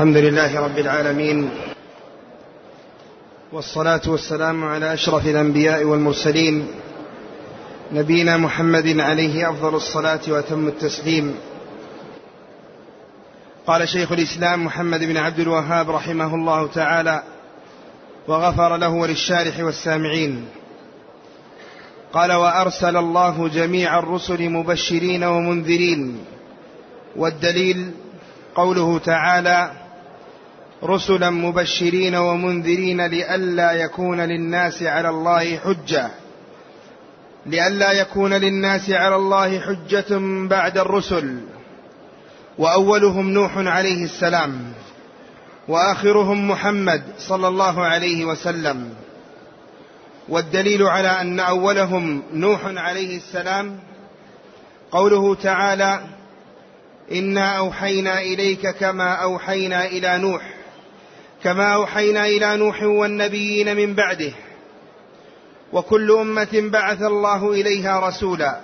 الحمد لله رب العالمين والصلاة والسلام على أشرف الأنبياء والمرسلين نبينا محمد عليه أفضل الصلاة وأتم التسليم. قال شيخ الإسلام محمد بن عبد الوهاب رحمه الله تعالى وغفر له وللشارح والسامعين. قال وأرسل الله جميع الرسل مبشرين ومنذرين والدليل قوله تعالى رسلا مبشرين ومنذرين لئلا يكون للناس على الله حجة. لئلا يكون للناس على الله حجة بعد الرسل. وأولهم نوح عليه السلام. وآخرهم محمد صلى الله عليه وسلم. والدليل على أن أولهم نوح عليه السلام قوله تعالى إنا أوحينا إليك كما أوحينا إلى نوح. كما أوحينا إلى نوح والنبيين من بعده وكل أمة بعث الله إليها رسولا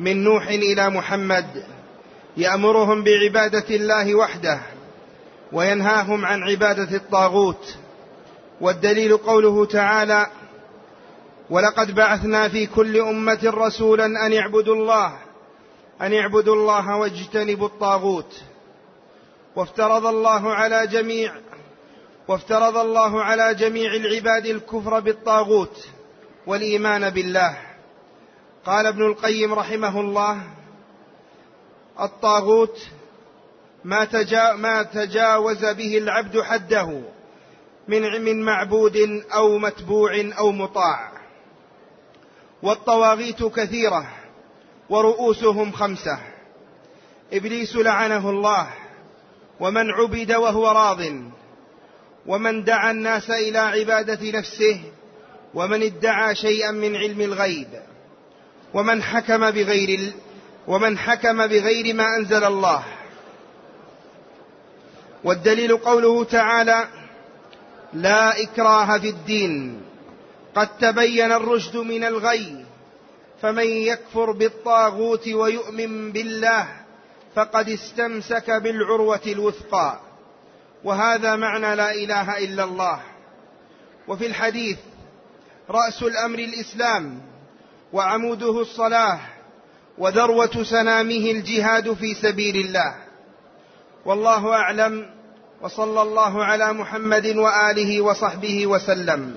من نوح إلى محمد يأمرهم بعبادة الله وحده وينهاهم عن عبادة الطاغوت والدليل قوله تعالى ولقد بعثنا في كل أمة رسولا أن اعبدوا الله أن اعبدوا الله واجتنبوا الطاغوت وافترض الله على جميع وافترض الله على جميع العباد الكفر بالطاغوت والإيمان بالله. قال ابن القيم رحمه الله الطاغوت ما, تجا ما تجاوز به العبد حده من من معبود أو متبوع أو مطاع. والطواغيت كثيرة ورؤوسهم خمسة. إبليس لعنه الله ومن عبد وهو راض. ومن دعا الناس إلى عبادة نفسه ومن ادعى شيئا من علم الغيب ومن حكم بغير ومن حكم بغير ما أنزل الله. والدليل قوله تعالى لا إكراه في الدين قد تبين الرشد من الغي فمن يكفر بالطاغوت ويؤمن بالله فقد استمسك بالعروة الوثقى. وهذا معنى لا إله إلا الله. وفي الحديث رأس الأمر الإسلام وعموده الصلاة وذروة سنامه الجهاد في سبيل الله. والله أعلم وصلى الله على محمد وآله وصحبه وسلم.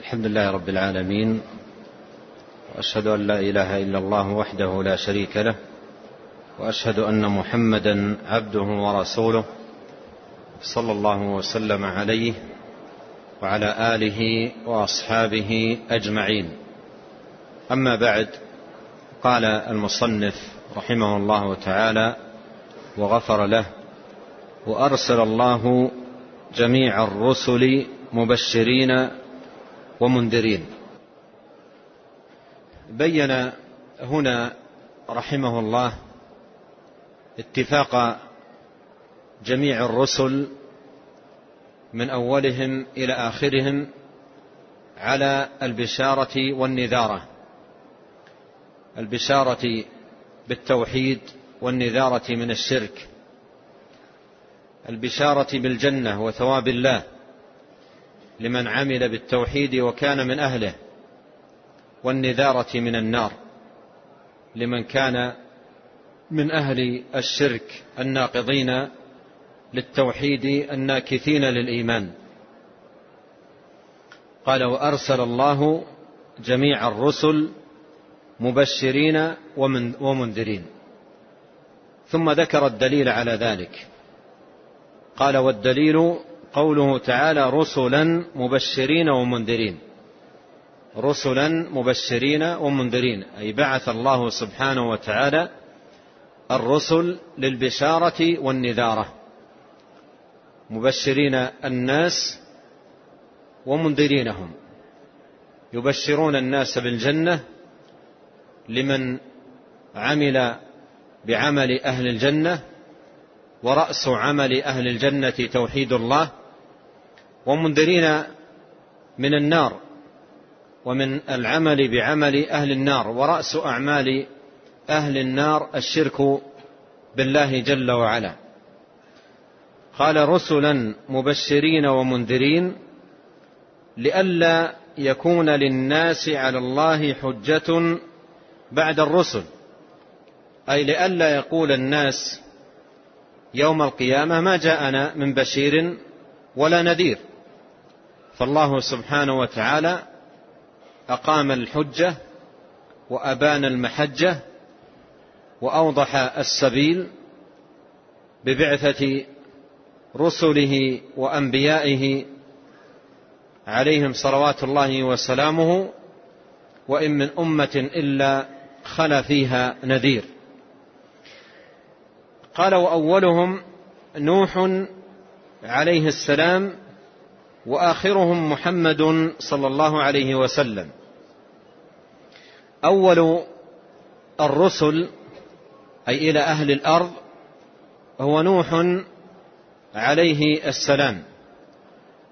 الحمد لله رب العالمين وأشهد أن لا إله إلا الله وحده لا شريك له وأشهد أن محمدا عبده ورسوله صلى الله وسلم عليه وعلى آله وأصحابه أجمعين. أما بعد قال المصنف رحمه الله تعالى وغفر له وأرسل الله جميع الرسل مبشرين ومنذرين. بين هنا رحمه الله اتفاق جميع الرسل من أولهم إلى آخرهم على البشارة والنذارة. البشارة بالتوحيد والنذارة من الشرك. البشارة بالجنة وثواب الله لمن عمل بالتوحيد وكان من أهله والنذارة من النار لمن كان من أهل الشرك الناقضين للتوحيد الناكثين للإيمان. قال وأرسل الله جميع الرسل مبشرين ومنذرين. ثم ذكر الدليل على ذلك. قال والدليل قوله تعالى رسلا مبشرين ومنذرين. رسلا مبشرين ومنذرين. أي بعث الله سبحانه وتعالى الرسل للبشارة والنذارة. مبشرين الناس ومنذرينهم. يبشرون الناس بالجنة لمن عمل بعمل أهل الجنة ورأس عمل أهل الجنة توحيد الله ومنذرين من النار ومن العمل بعمل أهل النار ورأس أعمال أهل النار الشرك بالله جل وعلا. قال رسلا مبشرين ومنذرين لئلا يكون للناس على الله حجة بعد الرسل أي لئلا يقول الناس يوم القيامة ما جاءنا من بشير ولا نذير. فالله سبحانه وتعالى أقام الحجة وأبان المحجة وأوضح السبيل ببعثة رسله وأنبيائه عليهم صلوات الله وسلامه وإن من أمة إلا خلا فيها نذير. قال وأولهم نوح عليه السلام وآخرهم محمد صلى الله عليه وسلم. أول الرسل أي إلى أهل الأرض هو نوح عليه السلام.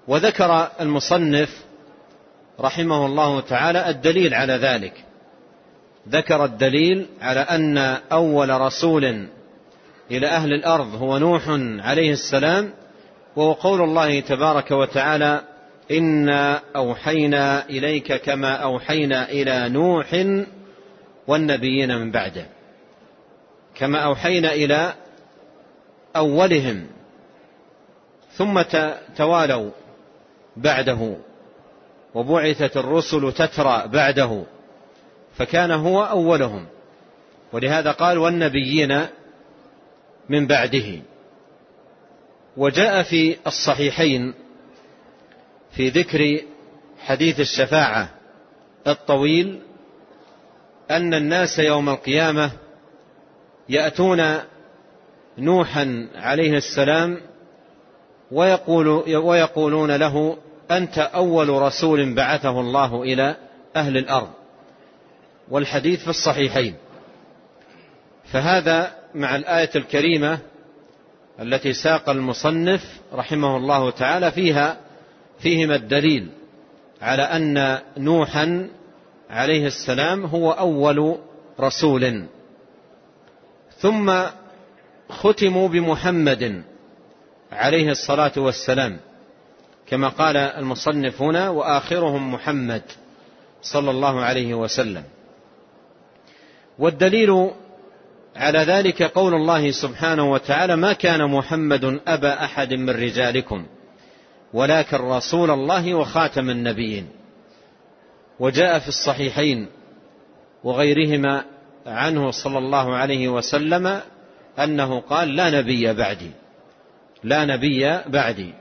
وذكر المصنف رحمه الله تعالى الدليل على ذلك. ذكر الدليل على أن أول رسول إلى أهل الأرض هو نوح عليه السلام وهو قول الله تبارك وتعالى إنا أوحينا إليك كما أوحينا إلى نوح والنبيين من بعده. كما أوحينا إلى أولهم ثم توالوا بعده وبعثت الرسل تترى بعده فكان هو أولهم ولهذا قال والنبيين من بعده وجاء في الصحيحين في ذكر حديث الشفاعة الطويل أن الناس يوم القيامة يأتون نوحا عليه السلام ويقول ويقولون له أنت أول رسول بعثه الله إلى أهل الأرض. والحديث في الصحيحين. فهذا مع الآية الكريمة التي ساق المصنف رحمه الله تعالى فيها فيهما الدليل على أن نوحا عليه السلام هو أول رسول. ثم ختموا بمحمد عليه الصلاة والسلام. كما قال المصنف هنا وآخرهم محمد صلى الله عليه وسلم. والدليل على ذلك قول الله سبحانه وتعالى ما كان محمد أبا أحد من رجالكم ولكن رسول الله وخاتم النبيين وجاء في الصحيحين وغيرهما عنه صلى الله عليه وسلم أنه قال لا نبي بعدي لا نبي بعدي.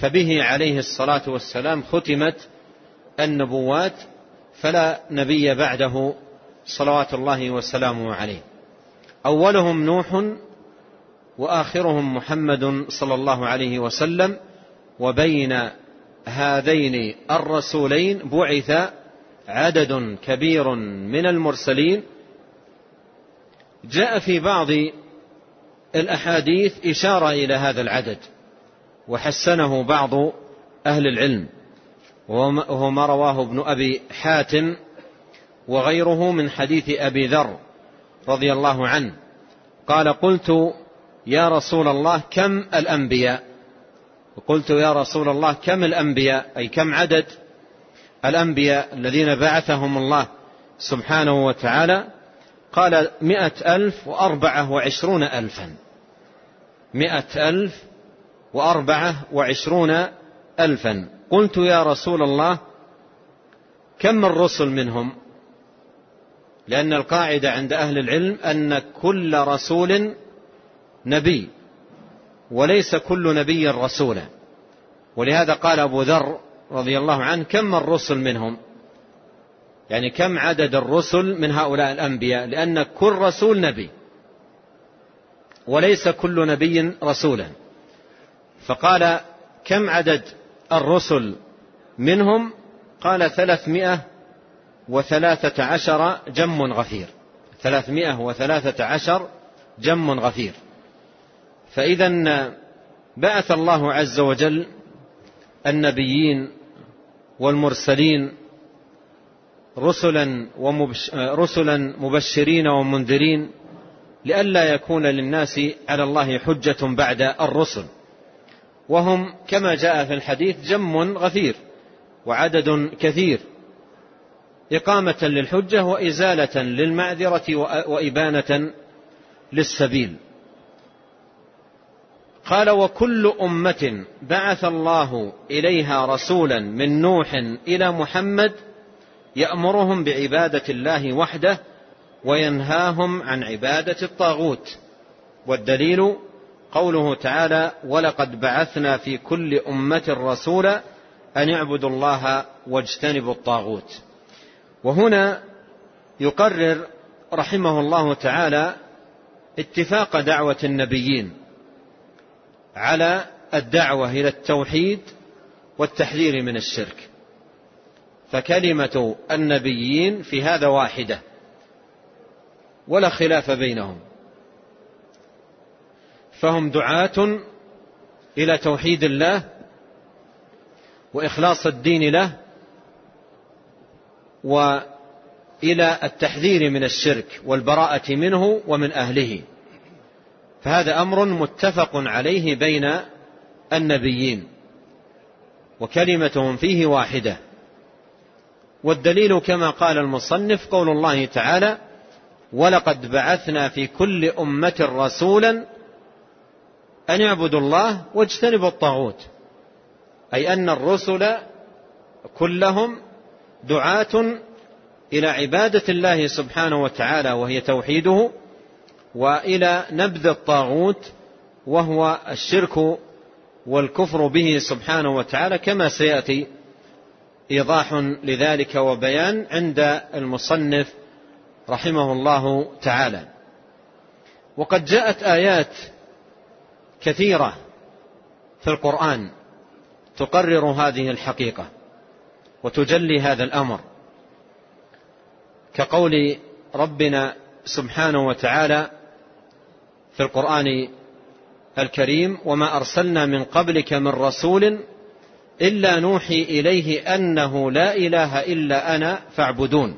فبه عليه الصلاة والسلام ختمت النبوات فلا نبي بعده صلوات الله وسلامه عليه. أولهم نوح وآخرهم محمد صلى الله عليه وسلم وبين هذين الرسولين بعث عدد كبير من المرسلين جاء في بعض الأحاديث إشارة إلى هذا العدد وحسنه بعض أهل العلم وهو ما رواه ابن أبي حاتم وغيره من حديث أبي ذر رضي الله عنه. قال قلت يا رسول الله كم الأنبياء؟ قلت يا رسول الله كم الأنبياء؟ أي كم عدد الأنبياء الذين بعثهم الله سبحانه وتعالى؟ قال مئة ألف وأربعة وعشرون ألفا. مئة ألف وأربعة وعشرون ألفا. قلت يا رسول الله كم الرسل منهم؟ لأن القاعدة عند أهل العلم أن كل رسول نبي وليس كل نبي رسولا. ولهذا قال أبو ذر رضي الله عنه كم الرسل منهم؟ يعني كم عدد الرسل من هؤلاء الأنبياء؟ لأن كل رسول نبي. وليس كل نبي رسولا. فقال كم عدد الرسل منهم؟ قال ثلاثمائة وثلاثة عشر جم غفير. ثلاثمائة وثلاثة عشر جم غفير. فإذا بعث الله عز وجل النبيين والمرسلين رسلا, ومبش رسلا مبشرين ومنذرين لئلا يكون للناس على الله حجة بعد الرسل. وهم كما جاء في الحديث جم غفير وعدد كثير إقامة للحجة وإزالة للمعذرة وإبانة للسبيل. قال وكل أمة بعث الله إليها رسولا من نوح إلى محمد يأمرهم بعبادة الله وحده وينهاهم عن عبادة الطاغوت. والدليل قوله تعالى ولقد بعثنا في كل أمة رسولا أن اعبدوا الله واجتنبوا الطاغوت. وهنا يقرر رحمه الله تعالى اتفاق دعوة النبيين على الدعوة إلى التوحيد والتحذير من الشرك. فكلمة النبيين في هذا واحدة ولا خلاف بينهم. فهم دعاة إلى توحيد الله وإخلاص الدين له وإلى التحذير من الشرك والبراءة منه ومن أهله. فهذا أمر متفق عليه بين النبيين وكلمتهم فيه واحدة. والدليل كما قال المصنف قول الله تعالى ولقد بعثنا في كل أمة رسولا أن يعبدوا الله واجتنبوا الطاغوت. أي أن الرسل كلهم دعاة إلى عبادة الله سبحانه وتعالى وهي توحيده وإلى نبذ الطاغوت وهو الشرك والكفر به سبحانه وتعالى كما سيأتي إيضاح لذلك وبيان عند المصنف رحمه الله تعالى. وقد جاءت آيات كثيرة في القرآن تقرر هذه الحقيقة وتجلي هذا الأمر. كقول ربنا سبحانه وتعالى في القرآن الكريم وما أرسلنا من قبلك من رسول إلا نوحي إليه أنه لا إله إلا أنا فاعبدون.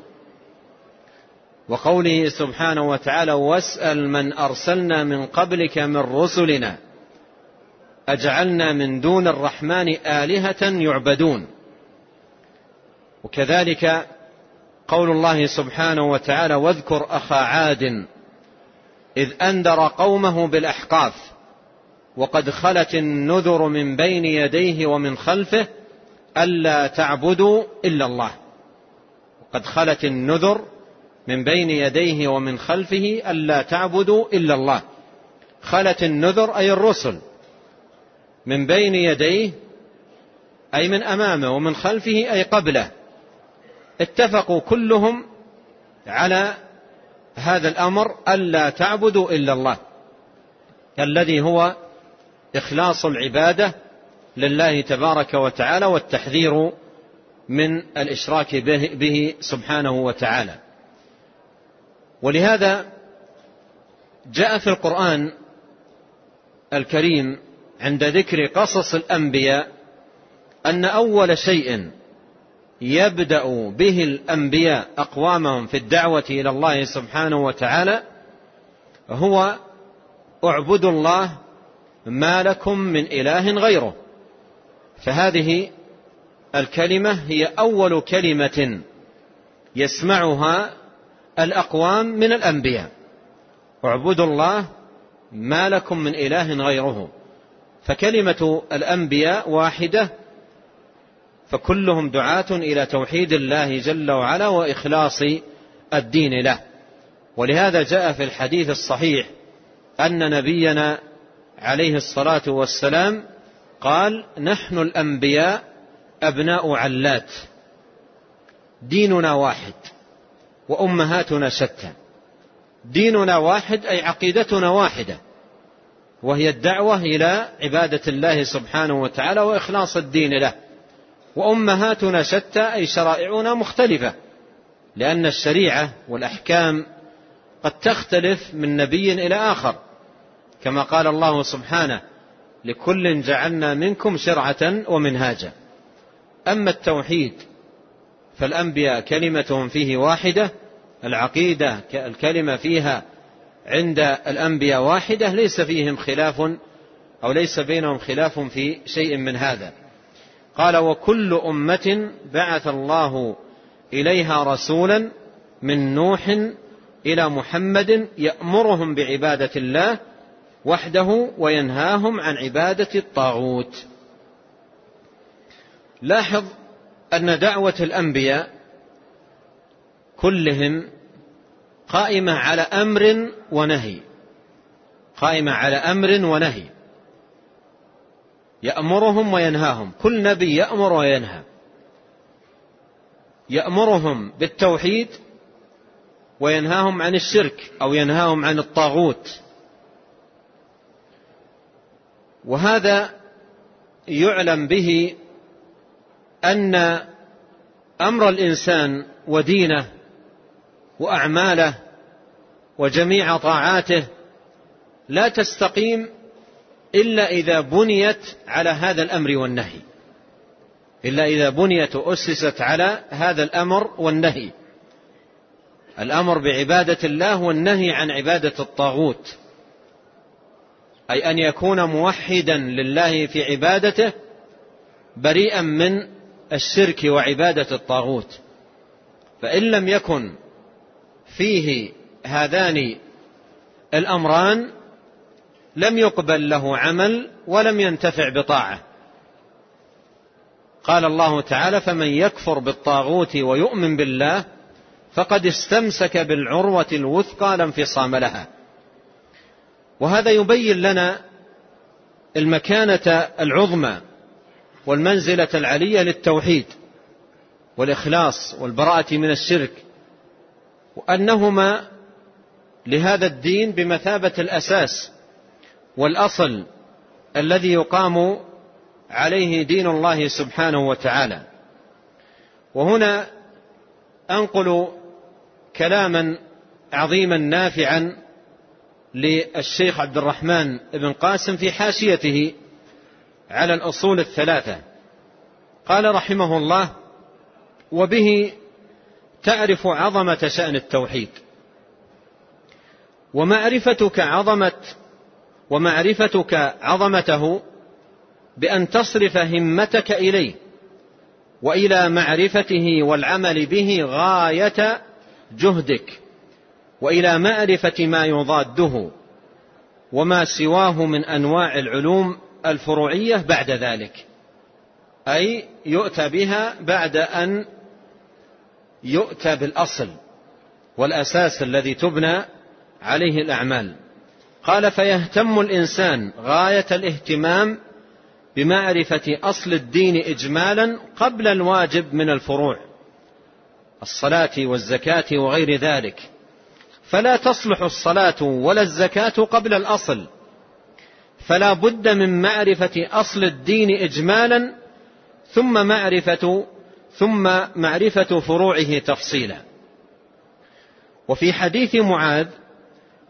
وقوله سبحانه وتعالى واسأل من أرسلنا من قبلك من رسلنا أجعلنا من دون الرحمن آلهة يعبدون. وكذلك قول الله سبحانه وتعالى واذكر أخا عاد إذ أنذر قومه بالأحقاف. وقد خلت النذر من بين يديه ومن خلفه ألا تعبدوا إلا الله. وقد خلت النذر من بين يديه ومن خلفه ألا تعبدوا إلا الله. خلت النذر أي الرسل من بين يديه أي من أمامه ومن خلفه أي قبله. اتفقوا كلهم على هذا الأمر ألا تعبدوا إلا الله. الذي هو إخلاص العبادة لله تبارك وتعالى والتحذير من الإشراك به, سبحانه وتعالى. ولهذا جاء في القرآن الكريم عند ذكر قصص الأنبياء أن أول شيء يبدأ به الأنبياء أقوامهم في الدعوة إلى الله سبحانه وتعالى هو اعبدوا الله ما لكم من إله غيره. فهذه الكلمة هي أول كلمة يسمعها الأقوام من الأنبياء. اعبدوا الله ما لكم من إله غيره. فكلمة الأنبياء واحدة فكلهم دعاة إلى توحيد الله جل وعلا وإخلاص الدين له. ولهذا جاء في الحديث الصحيح أن نبينا عليه الصلاة والسلام قال نحن الأنبياء أبناء علات ديننا واحد وأمهاتنا شتى. ديننا واحد أي عقيدتنا واحدة وهي الدعوة إلى عبادة الله سبحانه وتعالى وإخلاص الدين له. وأمهاتنا شتى أي شرائعنا مختلفة لأن الشريعة والأحكام قد تختلف من نبي إلى آخر. كما قال الله سبحانه لكل جعلنا منكم شرعة ومنهاجا. أما التوحيد فالأنبياء كلمتهم فيه واحدة العقيدة الكلمة فيها عند الأنبياء واحدة ليس فيهم خلاف أو ليس بينهم خلاف في شيء من هذا. قال وكل أمة بعث الله إليها رسولا من نوح إلى محمد يأمرهم بعبادة الله وحده وينهاهم عن عبادة الطاغوت. لاحظ أن دعوة الأنبياء كلهم قائمة على أمر ونهي. قائمة على أمر ونهي. يأمرهم وينهاهم. كل نبي يأمر وينهى. يأمرهم بالتوحيد وينهاهم عن الشرك أو ينهاهم عن الطاغوت. وهذا يعلم به أن أمر الإنسان ودينه وأعماله وجميع طاعاته لا تستقيم إلا إذا بنيت على هذا الأمر والنهي. إلا إذا بنيت وأسست على هذا الأمر والنهي. الأمر بعبادة الله والنهي عن عبادة الطاغوت. أي أن يكون موحدا لله في عبادته بريئا من الشرك وعبادة الطاغوت. فإن لم يكن فيه هذان الأمران لم يقبل له عمل ولم ينتفع بطاعة. قال الله تعالى فمن يكفر بالطاغوت ويؤمن بالله فقد استمسك بالعروة الوثقى لا انفصام لها. وهذا يبين لنا المكانة العظمى والمنزلة العلية للتوحيد والإخلاص والبراءة من الشرك وأنهما لهذا الدين بمثابة الأساس والأصل الذي يقام عليه دين الله سبحانه وتعالى. وهنا أنقل كلاما عظيما نافعا للشيخ عبد الرحمن بن قاسم في حاشيته على الأصول الثلاثة. قال رحمه الله وبه تعرف عظمة شأن التوحيد ومعرفتك عظمة ومعرفتك عظمته بأن تصرف همتك إليه وإلى معرفته والعمل به غاية جهدك. وإلى معرفة ما يضاده وما سواه من أنواع العلوم الفروعية بعد ذلك. أي يؤتى بها بعد أن يؤتى بالأصل والأساس الذي تبنى عليه الأعمال. قال فيهتم الإنسان غاية الاهتمام بمعرفة أصل الدين إجمالا قبل الواجب من الفروع الصلاة والزكاة وغير ذلك. فلا تصلح الصلاة ولا الزكاة قبل الأصل. فلا بد من معرفة أصل الدين إجمالا ثم معرفة ثم معرفة فروعه تفصيلا. وفي حديث معاذ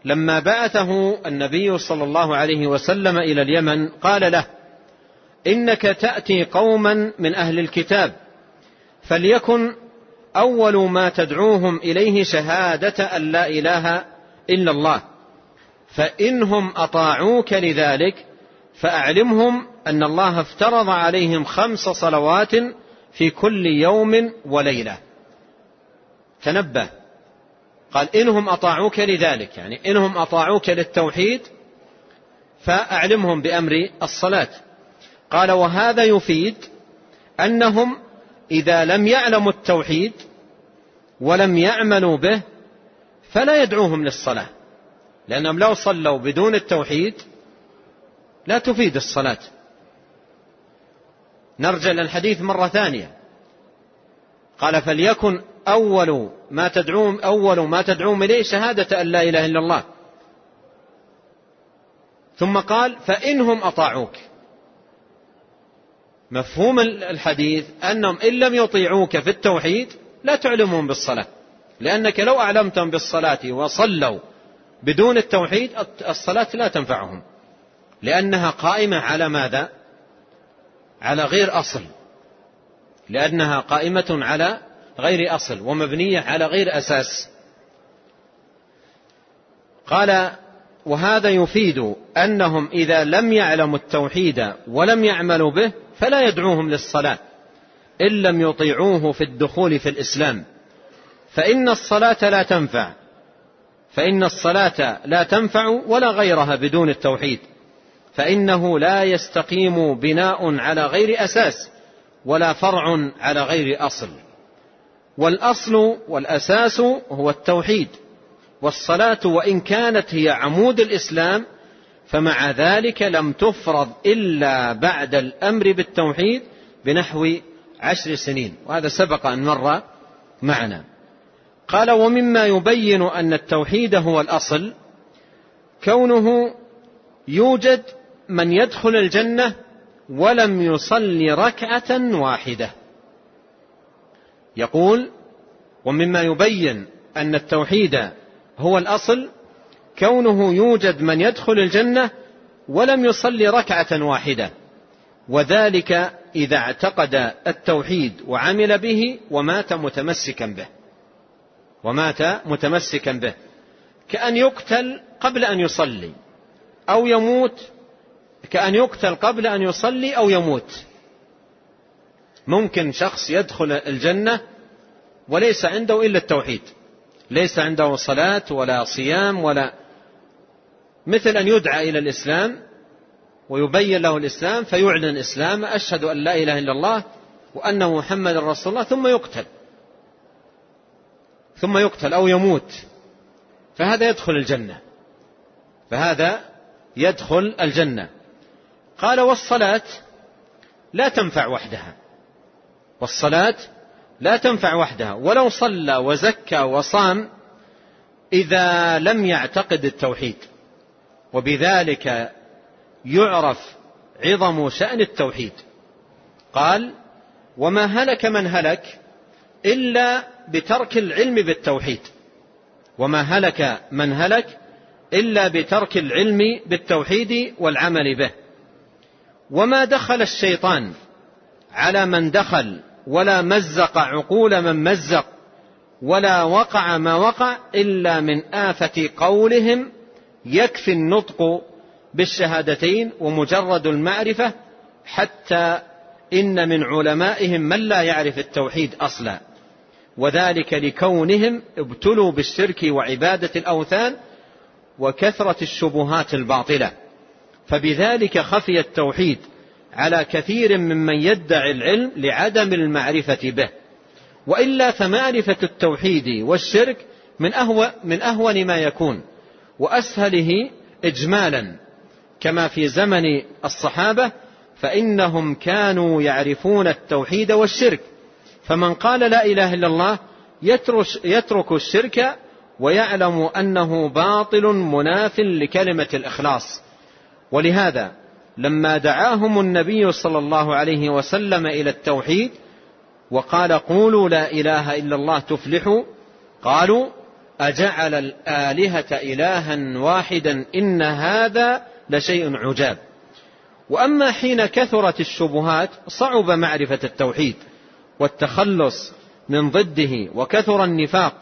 لما بعثه النبي صلى الله عليه وسلم إلى اليمن قال له إنك تأتي قوما من أهل الكتاب فليكن أول ما تدعوهم إليه شهادة أن لا إله إلا الله. فإنهم أطاعوك لذلك فأعلمهم أن الله افترض عليهم خمس صلوات في كل يوم وليلة. تنبه. قال إنهم أطاعوك لذلك يعني إنهم أطاعوك للتوحيد فأعلمهم بأمر الصلاة. قال وهذا يفيد أنهم إذا لم يعلموا التوحيد ولم يعملوا به فلا يدعوهم للصلاة. لأنهم لو صلوا بدون التوحيد لا تفيد الصلاة. نرجع للحديث مرة ثانية. قال فليكن أول ما تدعوهم أول ما تدعوهم إليه شهادة أن لا إله إلا الله. ثم قال فإنهم أطاعوك. مفهوم الحديث أنهم إن لم يطيعوك في التوحيد لا تعلمهم بالصلاة. لأنك لو أعلمتهم بالصلاة وصلوا بدون التوحيد الصلاة لا تنفعهم. لأنها قائمة على ماذا؟ على غير أصل. لأنها قائمة على غير أصل ومبنية على غير أساس. قال وهذا يفيد أنهم إذا لم يعلموا التوحيد ولم يعملوا به فلا يدعوهم للصلاة إن لم يطيعوه في الدخول في الإسلام. فإن الصلاة لا تنفع فإن الصلاة لا تنفع ولا غيرها بدون التوحيد. فإنه لا يستقيم بناء على غير أساس ولا فرع على غير أصل. والأصل والأساس هو التوحيد. والصلاة وإن كانت هي عمود الإسلام فمع ذلك لم تفرض إلا بعد الأمر بالتوحيد بنحو عشر سنين. وهذا سبق أن مر معنا. قال ومما يبين أن التوحيد هو الأصل كونه يوجد من يدخل الجنة ولم يصل ركعة واحدة. يقول ومما يبين أن التوحيد هو الأصل كونه يوجد من يدخل الجنة ولم يصلي ركعة واحدة. وذلك إذا اعتقد التوحيد وعمل به ومات متمسكا به. ومات متمسكا به. كأن يقتل قبل أن يصلي أو يموت كأن يقتل قبل أن يصلي أو يموت. ممكن شخص يدخل الجنة وليس عنده إلا التوحيد. ليس عنده صلاة ولا صيام ولا مثل أن يدعى إلى الإسلام ويبين له الإسلام فيعلن الإسلام أشهد أن لا إله إلا الله وأن محمد رسول الله ثم يقتل. ثم يقتل أو يموت. فهذا يدخل الجنة. فهذا يدخل الجنة. قال والصلاة لا تنفع وحدها. والصلاة لا تنفع وحدها. ولو صلى وزكى وصام إذا لم يعتقد التوحيد. وبذلك يعرف عظم شأن التوحيد. قال وما هلك من هلك إلا بترك العلم بالتوحيد. وما هلك من هلك إلا بترك العلم بالتوحيد والعمل به. وما دخل الشيطان على من دخل ولا مزق عقول من مزق ولا وقع ما وقع إلا من آفة قولهم يكفي النطق بالشهادتين ومجرد المعرفة حتى إن من علمائهم من لا يعرف التوحيد أصلا. وذلك لكونهم ابتلوا بالشرك وعبادة الأوثان وكثرة الشبهات الباطلة. فبذلك خفي التوحيد على كثير ممن يدعي العلم لعدم المعرفة به. وإلا فمعرفة التوحيد والشرك من أهون, من أهون ما يكون. وأسهله إجمالا كما في زمن الصحابة فإنهم كانوا يعرفون التوحيد والشرك. فمن قال لا إله إلا الله يترك الشرك ويعلم أنه باطل مناف لكلمة الإخلاص. ولهذا لما دعاهم النبي صلى الله عليه وسلم إلى التوحيد وقال قولوا لا إله إلا الله تفلحوا قالوا أجعل الآلهة إلها واحدا إن هذا لشيء عجاب. وأما حين كثرت الشبهات صعب معرفة التوحيد والتخلص من ضده وكثر النفاق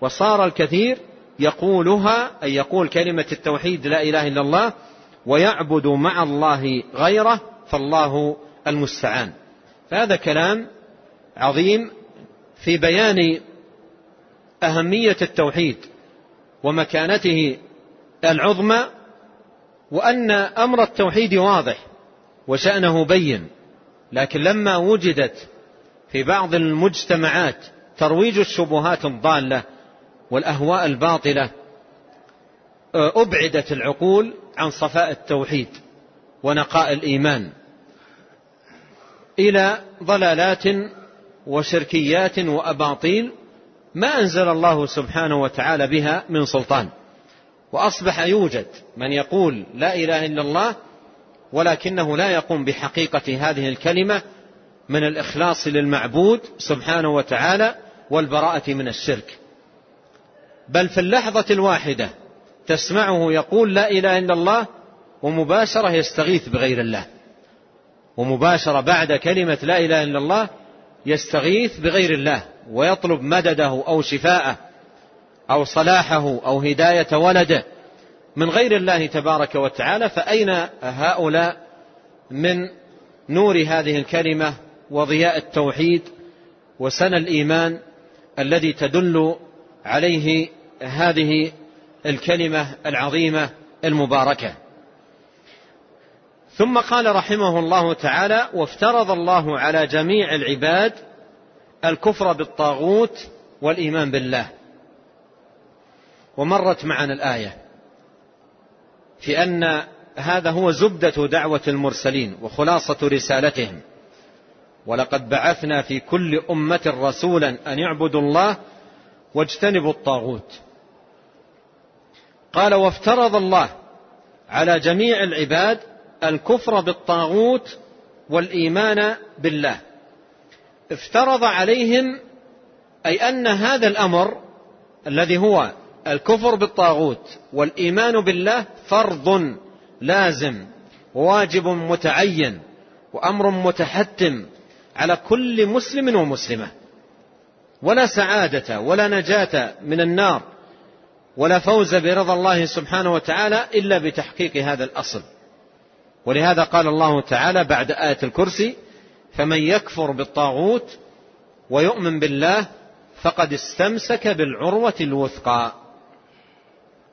وصار الكثير يقولها أي يقول كلمة التوحيد لا إله إلا الله ويعبد مع الله غيره فالله المستعان. فهذا كلام عظيم في بيان أهمية التوحيد ومكانته العظمى وأن أمر التوحيد واضح وشأنه بين لكن لما وجدت في بعض المجتمعات ترويج الشبهات الضالة والأهواء الباطلة أبعدت العقول عن صفاء التوحيد ونقاء الإيمان إلى ضلالات وشركيات وأباطيل ما أنزل الله سبحانه وتعالى بها من سلطان. وأصبح يوجد من يقول لا إله إلا الله ولكنه لا يقوم بحقيقة هذه الكلمة من الإخلاص للمعبود سبحانه وتعالى والبراءة من الشرك. بل في اللحظة الواحدة تسمعه يقول لا إله إلا الله ومباشرة يستغيث بغير الله. ومباشرة بعد كلمة لا إله إلا الله يستغيث بغير الله ويطلب مدده أو شفاءه أو صلاحه أو هداية ولده من غير الله تبارك وتعالى فأين هؤلاء من نور هذه الكلمة وضياء التوحيد وسن الإيمان الذي تدل عليه هذه الكلمة العظيمة المباركة؟ ثم قال رحمه الله تعالى وافترض الله على جميع العباد الكفر بالطاغوت والإيمان بالله. ومرت معنا الآية في أن هذا هو زبدة دعوة المرسلين وخلاصة رسالتهم ولقد بعثنا في كل أمة رسولا أن يعبدوا الله واجتنبوا الطاغوت. قال وافترض الله على جميع العباد الكفر بالطاغوت والإيمان بالله. افترض عليهم أي أن هذا الأمر الذي هو الكفر بالطاغوت والإيمان بالله فرض لازم وواجب متعين وأمر متحتم على كل مسلم ومسلمة. ولا سعادة ولا نجاة من النار ولا فوز برضا الله سبحانه وتعالى إلا بتحقيق هذا الأصل. ولهذا قال الله تعالى بعد آية الكرسي فمن يكفر بالطاغوت ويؤمن بالله فقد استمسك بالعروة الوثقى.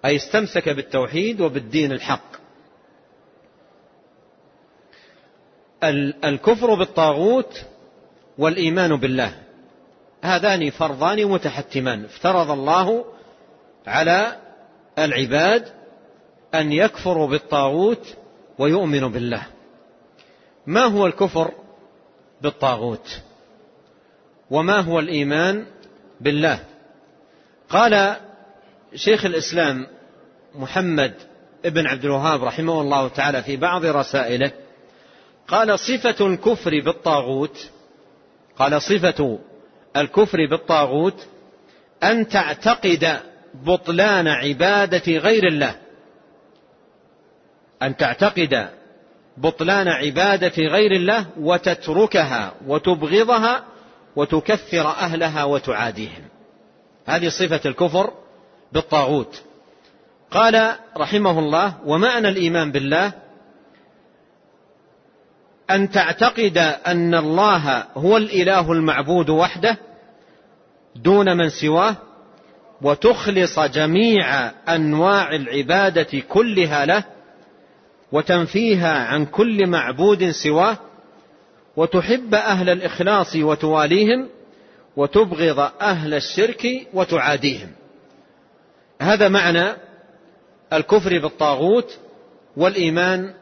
أي استمسك بالتوحيد وبالدين الحق. الكفر بالطاغوت والإيمان بالله. هذان فرضان متحتمان. افترض الله على العباد أن يكفروا بالطاغوت ويؤمنوا بالله. ما هو الكفر بالطاغوت؟ وما هو الإيمان بالله؟ قال شيخ الإسلام محمد ابن عبد الوهاب رحمه الله تعالى في بعض رسائله قال صفة الكفر بالطاغوت قال صفة الكفر بالطاغوت أن تعتقد بطلان عبادة غير الله. أن تعتقد بطلان عبادة غير الله وتتركها وتبغضها وتكفر أهلها وتعاديهم. هذه صفة الكفر بالطاغوت. قال رحمه الله ومعنى الإيمان بالله أن تعتقد أن الله هو الإله المعبود وحده دون من سواه وتخلص جميع أنواع العبادة كلها له وتنفيها عن كل معبود سواه وتحب أهل الإخلاص وتواليهم وتبغض أهل الشرك وتعاديهم. هذا معنى الكفر بالطاغوت والإيمان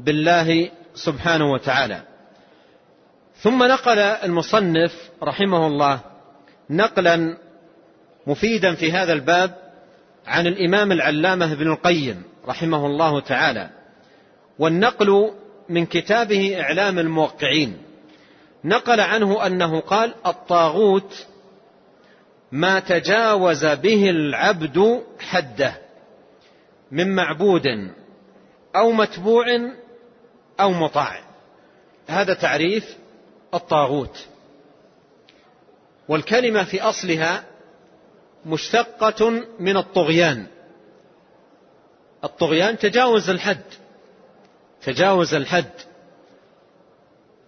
بالله سبحانه وتعالى. ثم نقل المصنف رحمه الله نقلا مفيدا في هذا الباب عن الإمام العلامة ابن القيم رحمه الله تعالى. والنقل من كتابه إعلام الموقعين. نقل عنه أنه قال الطاغوت ما تجاوز به العبد حده من معبود أو متبوع أو مطاع. هذا تعريف الطاغوت. والكلمة في أصلها مشتقة من الطغيان. الطغيان تجاوز الحد. تجاوز الحد.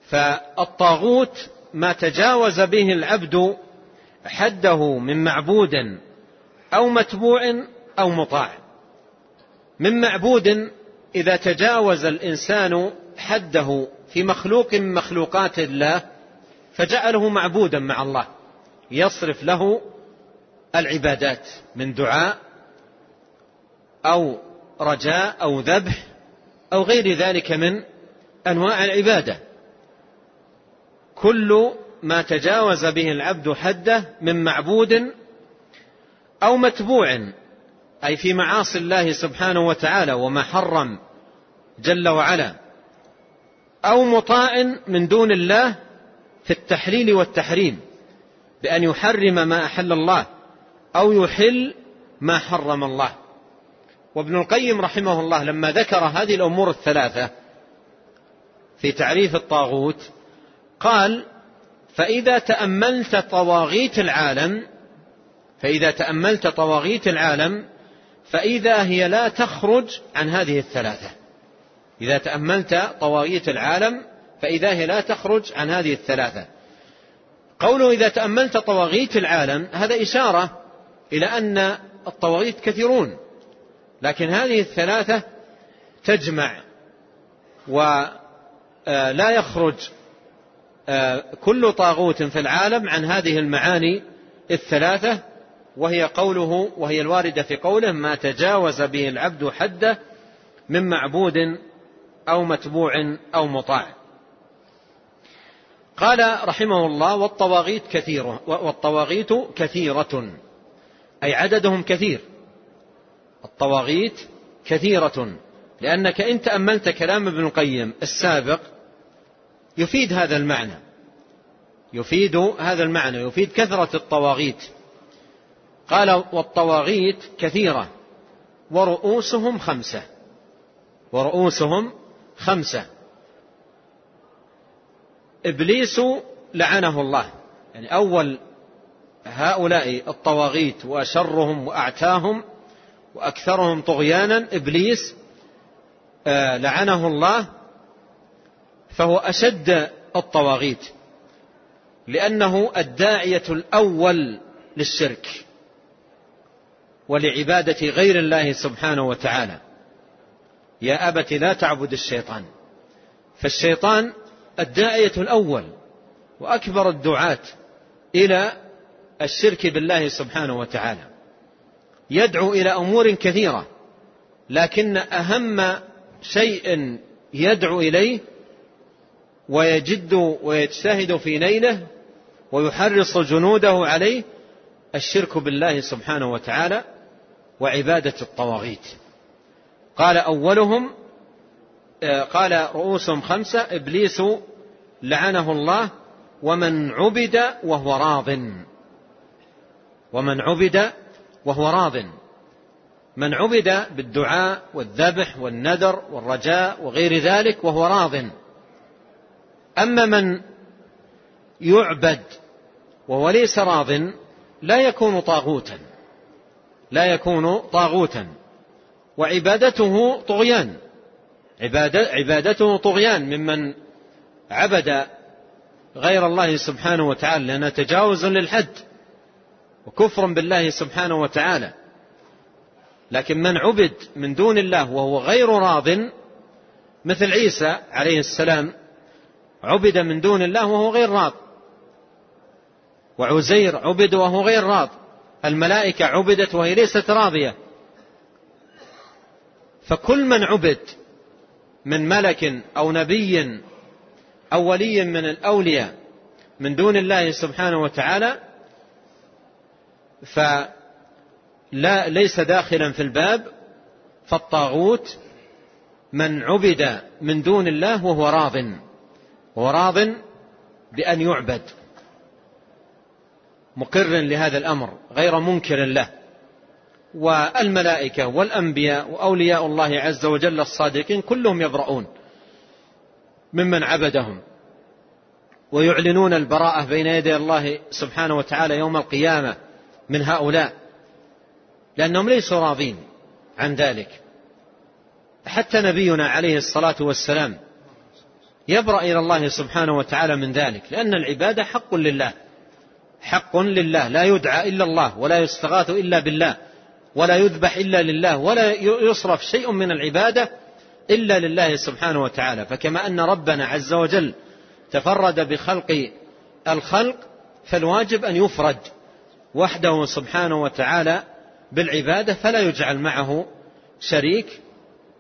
فالطاغوت ما تجاوز به العبد حده من معبود أو متبوع أو مطاع. من معبود إذا تجاوز الإنسان حده في مخلوق من مخلوقات الله فجعله معبودا مع الله. يصرف له العبادات من دعاء أو رجاء أو ذبح أو غير ذلك من أنواع العبادة. كل ما تجاوز به العبد حده من معبود أو متبوع أي في معاصي الله سبحانه وتعالى وما حرم جل وعلا أو مطاع من دون الله في التحليل والتحريم بأن يحرم ما أحل الله أو يحل ما حرم الله. وابن القيم رحمه الله لما ذكر هذه الأمور الثلاثة في تعريف الطاغوت قال فإذا تأملت طواغيت العالم فإذا تأملت طواغيت العالم فإذا هي لا تخرج عن هذه الثلاثة. إذا تأملت طواغيت العالم فإذا هي لا تخرج عن هذه الثلاثة. قوله إذا تأملت طواغيت العالم هذا إشارة إلى أن الطواغيت كثيرون. لكن هذه الثلاثة تجمع ولا يخرج كل طاغوت في العالم عن هذه المعاني الثلاثة وهي قوله وهي الواردة في قوله ما تجاوز به العبد حده من معبود أو متبوع أو مطاع قال رحمه الله والطواغيت كثيرة والطواغيت كثيرة أي عددهم كثير الطواغيت كثيرة لأنك إن تأملت كلام ابن القيم السابق يفيد هذا المعنى. يفيد هذا المعنى يفيد كثرة الطواغيت. قال والطواغيت كثيرة ورؤوسهم خمسة. ورؤوسهم خمسة. إبليس لعنه الله. يعني أول هؤلاء الطواغيت وأشرهم وأعتاهم وأكثرهم طغيانا إبليس آه، لعنه الله فهو أشد الطواغيت لأنه الداعية الأول للشرك ولعبادة غير الله سبحانه وتعالى. يا أبت لا تعبد الشيطان. فالشيطان الداعية الأول وأكبر الدعاة إلى الشرك بالله سبحانه وتعالى. يدعو إلى أمور كثيرة لكن أهم شيء يدعو إليه ويجد ويجتهد في نيله ويحرص جنوده عليه الشرك بالله سبحانه وتعالى وعبادة الطواغيت. قال أولهم آه، قال رؤوسهم خمسة إبليس لعنه الله ومن عبد وهو راض. ومن عبد وهو راض. من عبد بالدعاء والذبح والنذر والرجاء وغير ذلك وهو راض. أما من يعبد وهو ليس راض لا يكون طاغوتا. لا يكون طاغوتا. وعبادته طغيان. عبادته طغيان. ممن عبد غير الله سبحانه وتعالى لأنها تجاوز للحد. وكفر بالله سبحانه وتعالى. لكن من عبد من دون الله وهو غير راض مثل عيسى عليه السلام عبد من دون الله وهو غير راض. وعزير عبد وهو غير راض. الملائكة عبدت وهي ليست راضية. فكل من عبد من ملك أو نبي أو ولي من الأولياء من دون الله سبحانه وتعالى فلا ليس داخلا في الباب فالطاغوت من عبد من دون الله وهو راض وهو راض بأن يعبد مقر لهذا الأمر غير منكر له. والملائكة والأنبياء وأولياء الله عز وجل الصادقين كلهم يبرؤون ممن عبدهم ويعلنون البراءة بين يدي الله سبحانه وتعالى يوم القيامة. من هؤلاء لأنهم ليسوا راضين عن ذلك. حتى نبينا عليه الصلاة والسلام يبرأ إلى الله سبحانه وتعالى من ذلك لأن العبادة حق لله حق لله لا يدعى إلا الله ولا يستغاث إلا بالله ولا يذبح إلا لله ولا يصرف شيء من العبادة إلا لله سبحانه وتعالى. فكما أن ربنا عز وجل تفرد بخلق الخلق فالواجب أن يفرد. وحده سبحانه وتعالى بالعبادة فلا يجعل معه شريك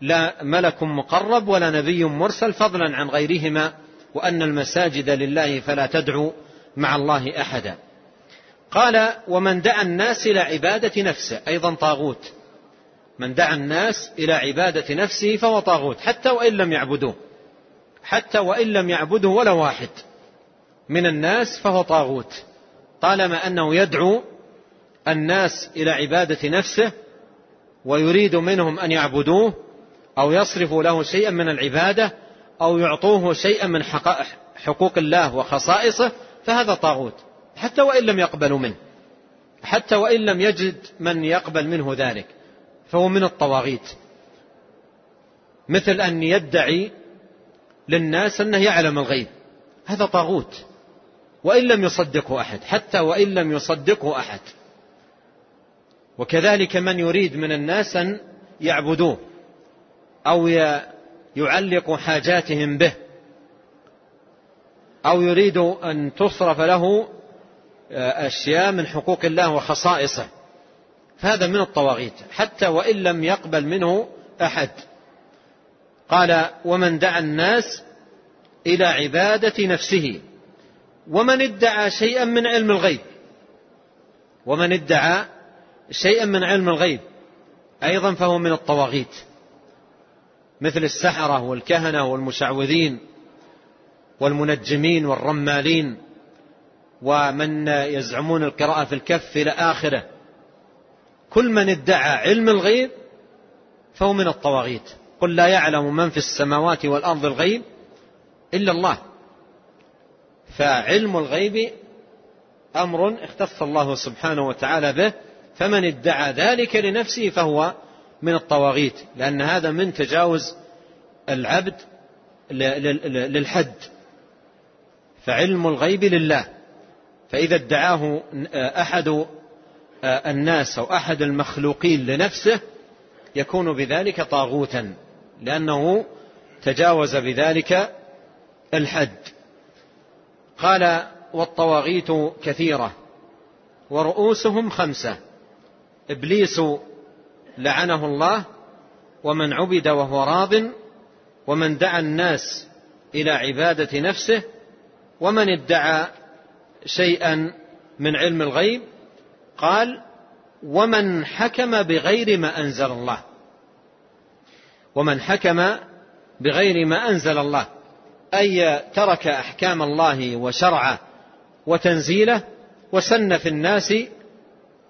لا ملك مقرب ولا نبي مرسل فضلا عن غيرهما وأن المساجد لله فلا تدعو مع الله أحدا. قال ومن دعا الناس إلى عبادة نفسه أيضا طاغوت. من دعا الناس إلى عبادة نفسه فهو طاغوت حتى وإن لم يعبدوه حتى وإن لم يعبده ولا واحد من الناس فهو طاغوت. طالما أنه يدعو الناس إلى عبادة نفسه ويريد منهم أن يعبدوه أو يصرفوا له شيئا من العبادة أو يعطوه شيئا من حقوق الله وخصائصه فهذا طاغوت. حتى وإن لم يقبلوا منه. حتى وإن لم يجد من يقبل منه ذلك. فهو من الطواغيت. مثل أن يدعي للناس أنه يعلم الغيب. هذا طاغوت. وإن لم يصدقه أحد حتى وإن لم يصدقه أحد. وكذلك من يريد من الناس أن يعبدوه أو يعلق حاجاتهم به أو يريد أن تصرف له آه، أشياء من حقوق الله وخصائصه. فهذا من الطواغيت حتى وإن لم يقبل منه أحد. قال ومن دعا الناس إلى عبادة نفسه ومن ادعى شيئا من علم الغيب. ومن ادعى شيئا من علم الغيب. أيضا فهو من الطواغيت. مثل السحرة والكهنة والمشعوذين والمنجمين والرمالين ومن يزعمون القراءة في الكف إلى آخره. كل من ادعى علم الغيب فهو من الطواغيت. قل لا يعلم من في السماوات والأرض الغيب إلا الله. فعلم الغيب أمر اختص الله سبحانه وتعالى به فمن ادعى ذلك لنفسه فهو من الطواغيت لأن هذا من تجاوز العبد للحد. فعلم الغيب لله. فإذا ادعاه أحد الناس أو أحد المخلوقين لنفسه يكون بذلك طاغوتا لأنه تجاوز بذلك الحد. قال والطواغيت كثيرة ورؤوسهم خمسة. إبليس لعنه الله ومن عبد وهو راض ومن دعا الناس إلى عبادة نفسه ومن ادعى شيئا من علم الغيب قال ومن حكم بغير ما أنزل الله. ومن حكم بغير ما أنزل الله. أي ترك أحكام الله وشرعه وتنزيله وسن في الناس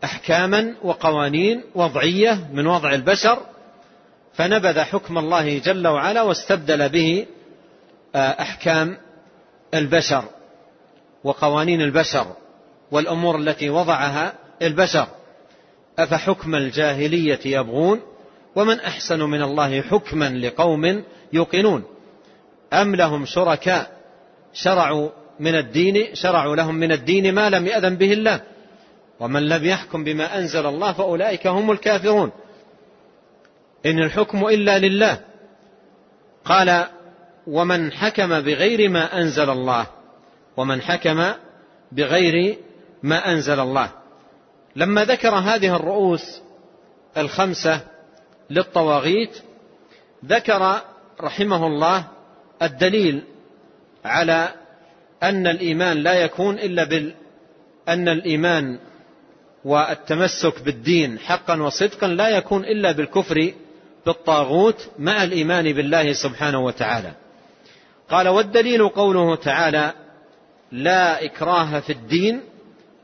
أحكاما وقوانين وضعية من وضع البشر فنبذ حكم الله جل وعلا واستبدل به آه، أحكام البشر وقوانين البشر والأمور التي وضعها البشر. أفحكم الجاهلية يبغون؟ ومن أحسن من الله حكما لقوم يوقنون؟ أم لهم شركاء شرعوا من الدين شرعوا لهم من الدين ما لم يأذن به الله. ومن لم يحكم بما أنزل الله فأولئك هم الكافرون. إن الحكم إلا لله. قال ومن حكم بغير ما أنزل الله. ومن حكم بغير ما أنزل الله. لما ذكر هذه الرؤوس الخمسة للطواغيت ذكر رحمه الله الدليل على أن الإيمان لا يكون إلا بال أن الإيمان والتمسك بالدين حقا وصدقا لا يكون إلا بالكفر بالطاغوت مع الإيمان بالله سبحانه وتعالى. قال والدليل قوله تعالى لا إكراه في الدين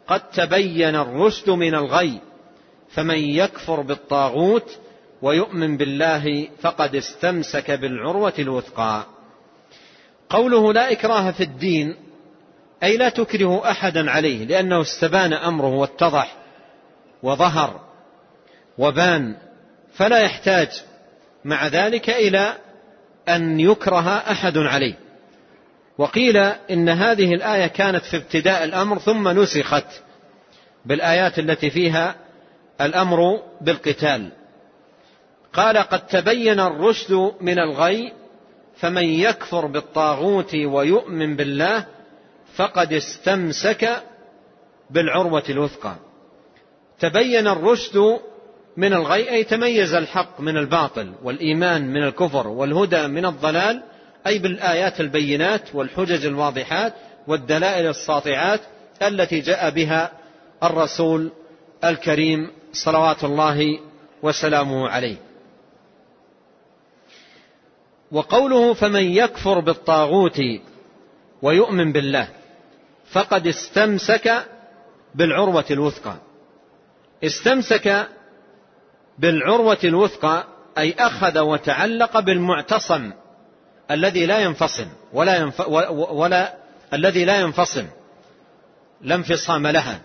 قد تبين الرشد من الغي فمن يكفر بالطاغوت ويؤمن بالله فقد استمسك بالعروة الوثقى. قوله لا إكراه في الدين أي لا تكره أحدا عليه لأنه استبان أمره واتضح وظهر وبان فلا يحتاج مع ذلك إلى أن يكره أحد عليه. وقيل إن هذه الآية كانت في ابتداء الأمر ثم نسخت بالآيات التي فيها الأمر بالقتال. قال قد تبين الرشد من الغي فمن يكفر بالطاغوت ويؤمن بالله فقد استمسك بالعروة الوثقى. تبين الرشد من الغي أي تميز الحق من الباطل والإيمان من الكفر والهدى من الضلال أي بالآيات البينات والحجج الواضحات والدلائل الساطعات التي جاء بها الرسول الكريم صلوات الله وسلامه عليه. وقوله فمن يكفر بالطاغوت ويؤمن بالله فقد استمسك بالعروة الوثقى. استمسك بالعروة الوثقى أي أخذ وتعلق بالمعتصم الذي لا ينفصل ولا, ينف ولا الذي لا ينفصل لا انفصام لها.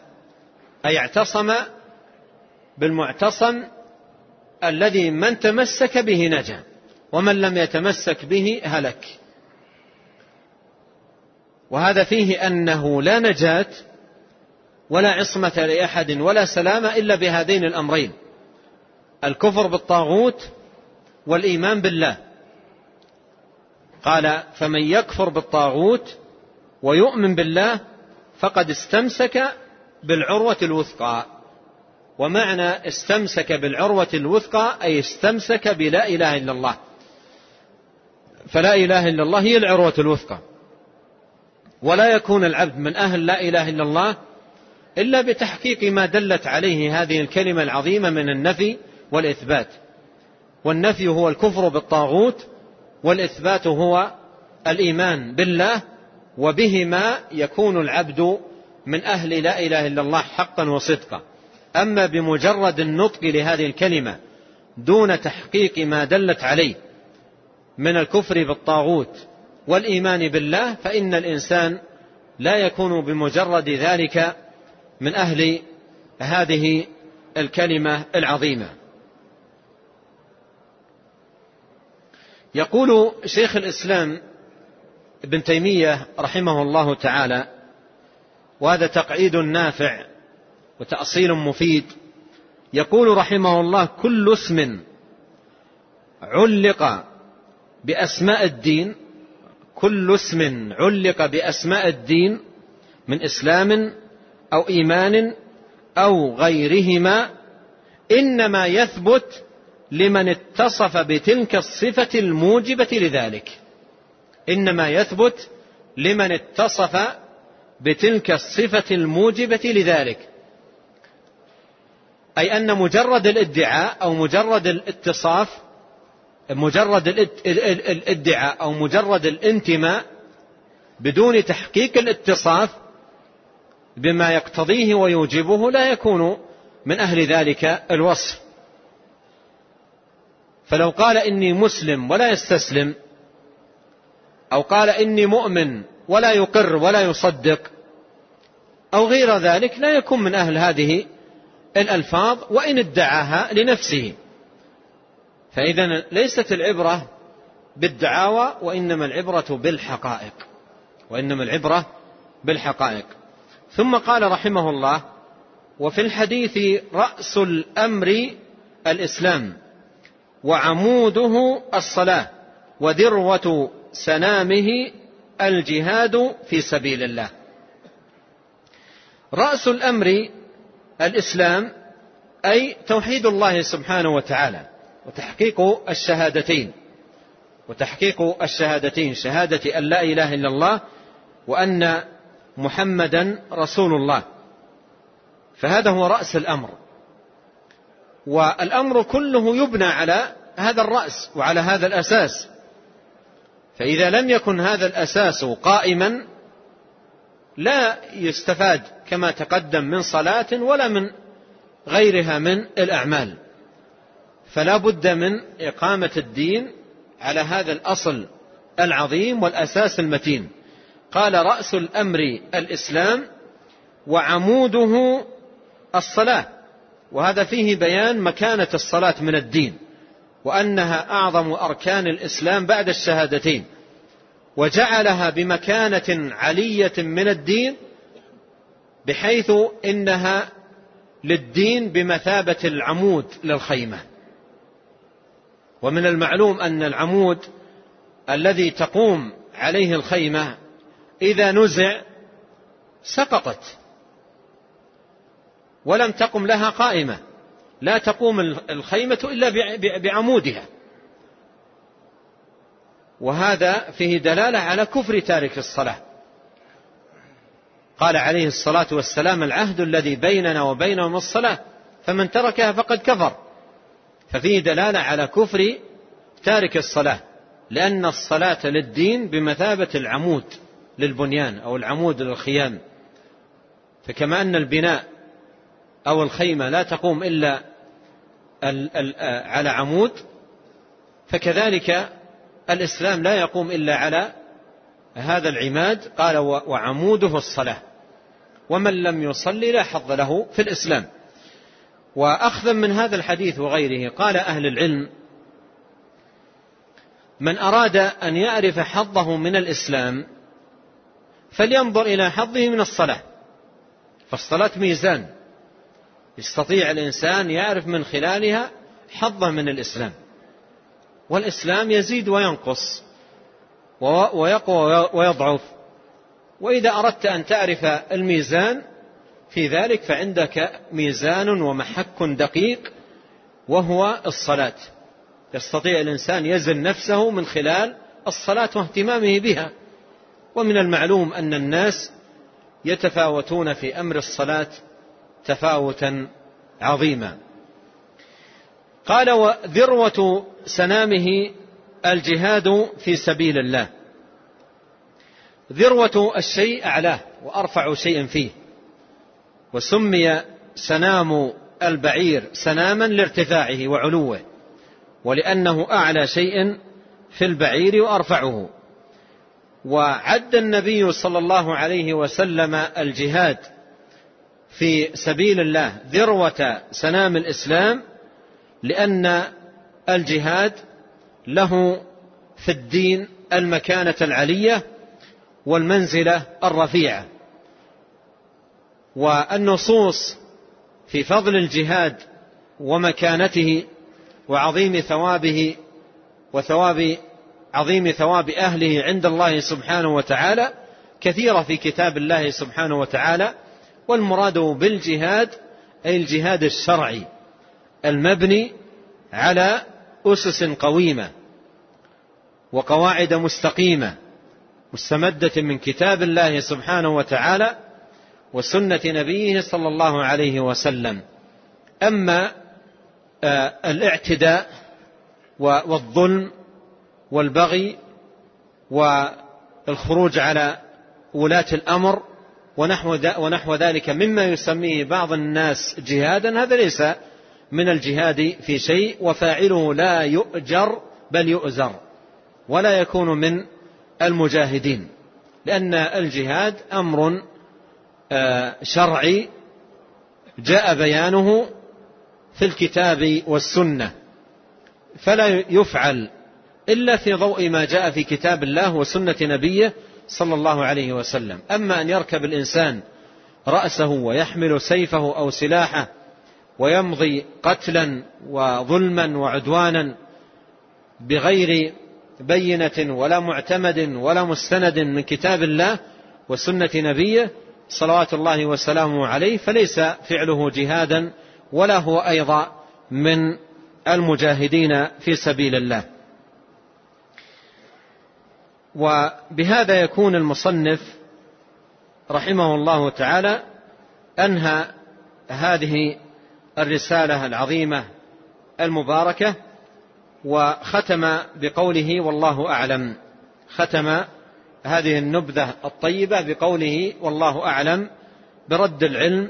أي اعتصم بالمعتصم الذي من تمسك به نجا. ومن لم يتمسك به هلك. وهذا فيه أنه لا نجاة ولا عصمة لأحد ولا سلامة إلا بهذين الأمرين. الكفر بالطاغوت والإيمان بالله. قال فمن يكفر بالطاغوت ويؤمن بالله فقد استمسك بالعروة الوثقى. ومعنى استمسك بالعروة الوثقى أي استمسك بلا إله إلا الله. فلا إله إلا الله هي العروة الوثقى. ولا يكون العبد من أهل لا إله إلا الله إلا بتحقيق ما دلت عليه هذه الكلمة العظيمة من النفي والإثبات. والنفي هو الكفر بالطاغوت والإثبات هو الإيمان بالله وبهما يكون العبد من أهل لا إله إلا الله حقا وصدقا. أما بمجرد النطق لهذه الكلمة دون تحقيق ما دلت عليه من الكفر بالطاغوت والإيمان بالله فإن الإنسان لا يكون بمجرد ذلك من أهل هذه الكلمة العظيمة. يقول شيخ الإسلام ابن تيمية رحمه الله تعالى وهذا تقعيد نافع وتأصيل مفيد. يقول رحمه الله كل اسم علق بأسماء الدين كل اسم علق بأسماء الدين من إسلام أو إيمان أو غيرهما إنما يثبت لمن اتصف بتلك الصفة الموجبة لذلك. إنما يثبت لمن اتصف بتلك الصفة الموجبة لذلك. أي أن مجرد الادعاء أو مجرد الاتصاف مجرد الادعاء أو مجرد الانتماء بدون تحقيق الاتصاف بما يقتضيه ويوجبه لا يكون من أهل ذلك الوصف. فلو قال إني مسلم ولا يستسلم أو قال إني مؤمن ولا يقر ولا يصدق أو غير ذلك لا يكون من أهل هذه الألفاظ وإن ادعاها لنفسه. فإذا ليست العبرة بالدعاوى وإنما العبرة بالحقائق. وإنما العبرة بالحقائق. ثم قال رحمه الله وفي الحديث رأس الأمر الإسلام وعموده الصلاة وذروة سنامه الجهاد في سبيل الله. رأس الأمر الإسلام أي توحيد الله سبحانه وتعالى. وتحقيق الشهادتين. وتحقيق الشهادتين شهادة أن لا إله إلا الله وأن محمدا رسول الله. فهذا هو رأس الأمر. والأمر كله يبنى على هذا الرأس وعلى هذا الأساس. فإذا لم يكن هذا الأساس قائما لا يستفاد كما تقدم من صلاة ولا من غيرها من الأعمال. فلا بد من إقامة الدين على هذا الأصل العظيم والأساس المتين. قال رأس الأمر الإسلام وعموده الصلاة وهذا فيه بيان مكانة الصلاة من الدين وأنها أعظم أركان الإسلام بعد الشهادتين وجعلها بمكانة علية من الدين بحيث إنها للدين بمثابة العمود للخيمة. ومن المعلوم أن العمود الذي تقوم عليه الخيمة إذا نزع سقطت ولم تقم لها قائمة. لا تقوم الخيمة إلا بعمودها. وهذا فيه دلالة على كفر تارك الصلاة. قال عليه الصلاة والسلام العهد الذي بيننا وبينهم الصلاة فمن تركها فقد كفر. ففيه دلالة على كفر تارك الصلاة لأن الصلاة للدين بمثابة العمود للبنيان أو العمود للخيام. فكما أن البناء أو الخيمة لا تقوم إلا على عمود فكذلك الإسلام لا يقوم إلا على هذا العماد قال وعموده الصلاة. ومن لم يصلي لا حظ له في الإسلام. وأخذا من هذا الحديث وغيره. قال أهل العلم من أراد أن يعرف حظه من الإسلام فلينظر إلى حظه من الصلاة. فالصلاة ميزان. يستطيع الإنسان يعرف من خلالها حظه من الإسلام. والإسلام يزيد وينقص ويقوى ويضعف. وإذا أردت أن تعرف الميزان في ذلك فعندك ميزان ومحك دقيق وهو الصلاة. يستطيع الإنسان يزن نفسه من خلال الصلاة واهتمامه بها. ومن المعلوم أن الناس يتفاوتون في أمر الصلاة تفاوتا عظيما. قال وذروة سنامه الجهاد في سبيل الله. ذروة الشيء أعلاه وأرفع شيء فيه. وسمي سنام البعير سناما لارتفاعه وعلوه ولأنه أعلى شيء في البعير وأرفعه. وعد النبي صلى الله عليه وسلم الجهاد في سبيل الله ذروة سنام الإسلام لأن الجهاد له في الدين المكانة العلية والمنزلة الرفيعة. والنصوص في فضل الجهاد ومكانته وعظيم ثوابه وثواب عظيم ثواب أهله عند الله سبحانه وتعالى كثيرة في كتاب الله سبحانه وتعالى والمراد بالجهاد أي الجهاد الشرعي المبني على أسس قويمة وقواعد مستقيمة مستمدة من كتاب الله سبحانه وتعالى وسنة نبيه صلى الله عليه وسلم. أما آه، الاعتداء والظلم والبغي والخروج على ولاة الأمر ونحو, ونحو ذلك مما يسميه بعض الناس جهادا هذا ليس من الجهاد في شيء وفاعله لا يؤجر بل يؤزر ولا يكون من المجاهدين لأن الجهاد أمر شرعي جاء بيانه في الكتاب والسنة. فلا يفعل إلا في ضوء ما جاء في كتاب الله وسنة نبيه صلى الله عليه وسلم. أما أن يركب الإنسان رأسه ويحمل سيفه أو سلاحه ويمضي قتلا وظلما وعدوانا بغير بينة ولا معتمد ولا مستند من كتاب الله وسنة نبيه صلوات الله وسلامه عليه فليس فعله جهادا ولا هو أيضا من المجاهدين في سبيل الله. وبهذا يكون المصنف رحمه الله تعالى أنهى هذه الرسالة العظيمة المباركة وختم بقوله والله أعلم. ختم هذه النبذة الطيبة بقوله والله أعلم برد العلم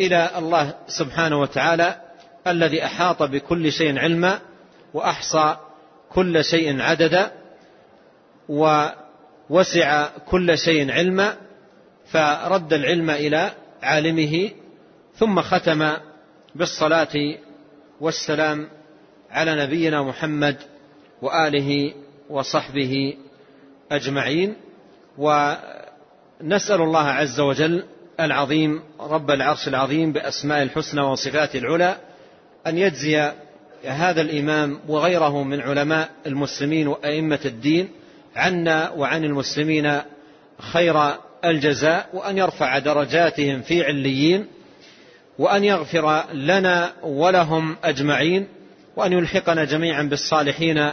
إلى الله سبحانه وتعالى الذي أحاط بكل شيء علما وأحصى كل شيء عددا ووسع كل شيء علما فرد العلم إلى عالمه ثم ختم بالصلاة والسلام على نبينا محمد وآله وصحبه أجمعين ونسأل الله عز وجل العظيم رب العرش العظيم بأسماء الحسنى وصفات العلى أن يجزي هذا الإمام وغيره من علماء المسلمين وأئمة الدين عنا وعن المسلمين خير الجزاء وأن يرفع درجاتهم في عليين وأن يغفر لنا ولهم أجمعين وأن يلحقنا جميعا بالصالحين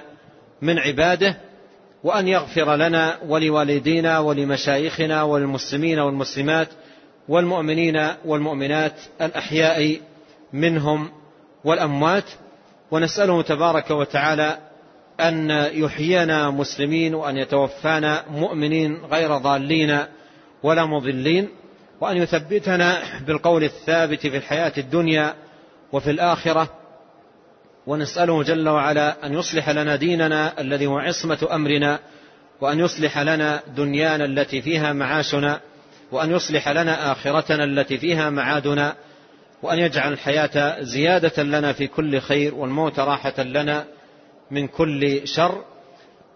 من عباده وأن يغفر لنا ولوالدينا ولمشايخنا وللمسلمين والمسلمات والمؤمنين والمؤمنات الأحياء منهم والأموات. ونسأله تبارك وتعالى أن يحيينا مسلمين وأن يتوفانا مؤمنين غير ضالين ولا مضلين وأن يثبتنا بالقول الثابت في الحياة الدنيا وفي الآخرة. ونسأله جل وعلا أن يصلح لنا ديننا الذي هو عصمة أمرنا وأن يصلح لنا دنيانا التي فيها معاشنا وأن يصلح لنا آخرتنا التي فيها معادنا وأن يجعل الحياة زيادة لنا في كل خير والموت راحة لنا من كل شر.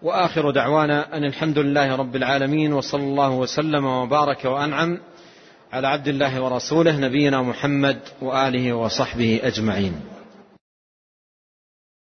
وآخر دعوانا أن الحمد لله رب العالمين وصلى الله وسلم وبارك وأنعم على عبد الله ورسوله نبينا محمد وآله وصحبه أجمعين.